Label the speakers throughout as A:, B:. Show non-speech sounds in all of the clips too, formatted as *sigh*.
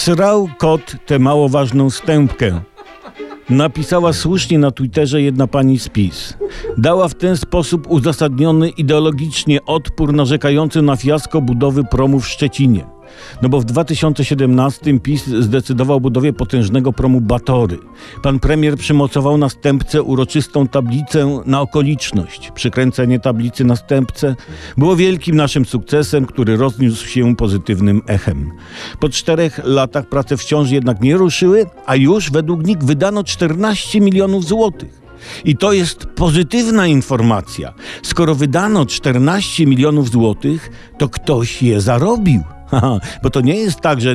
A: Srał kot tę mało ważną stępkę. Napisała słusznie na Twitterze jedna pani z PiS. Dała w ten sposób uzasadniony ideologicznie odpór narzekający na fiasko budowy promu w Szczecinie. No bo w 2017 PiS zdecydował o budowie potężnego promu Batory. Pan premier przymocował następcę uroczystą tablicę na okoliczność. Przykręcenie tablicy następcę było wielkim naszym sukcesem, który rozniósł się pozytywnym echem. Po czterech latach prace wciąż jednak nie ruszyły, a już według NIK wydano 14 milionów złotych. I to jest pozytywna informacja. Skoro wydano 14 milionów złotych, to ktoś je zarobił. *laughs* Bo to nie jest tak, że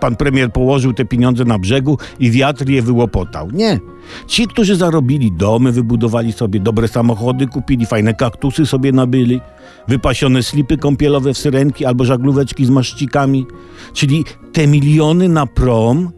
A: pan premier położył te pieniądze na brzegu i wiatr je wyłopotał. Nie. Ci, którzy zarobili domy, wybudowali sobie dobre samochody, kupili fajne kaktusy sobie nabyli, wypasione slipy kąpielowe w syrenki albo żaglóweczki z maszcikami. Czyli te miliony na prom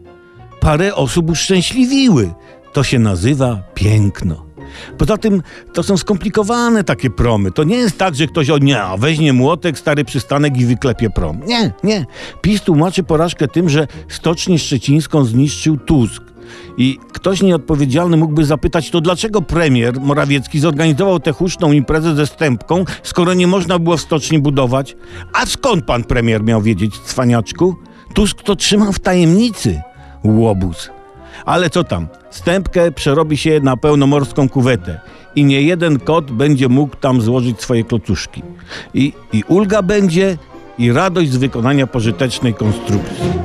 A: parę osób uszczęśliwiły. To się nazywa piękno. Poza tym to są skomplikowane takie promy. To nie jest tak, że ktoś o nie, weźmie młotek, stary przystanek i wyklepie prom. Nie, nie. PiS tłumaczy porażkę tym, że Stocznię Szczecińską zniszczył Tusk. I ktoś nieodpowiedzialny mógłby zapytać, to dlaczego premier Morawiecki zorganizował tę huczną imprezę ze stępką, skoro nie można było w stoczni budować? A skąd pan premier miał wiedzieć, cwaniaczku? Tusk to trzymał w tajemnicy. Łobuz. Ale co tam? Stępkę przerobi się na pełnomorską kuwetę i nie jeden kot będzie mógł tam złożyć swoje klocuszki. I, I ulga będzie, i radość z wykonania pożytecznej konstrukcji.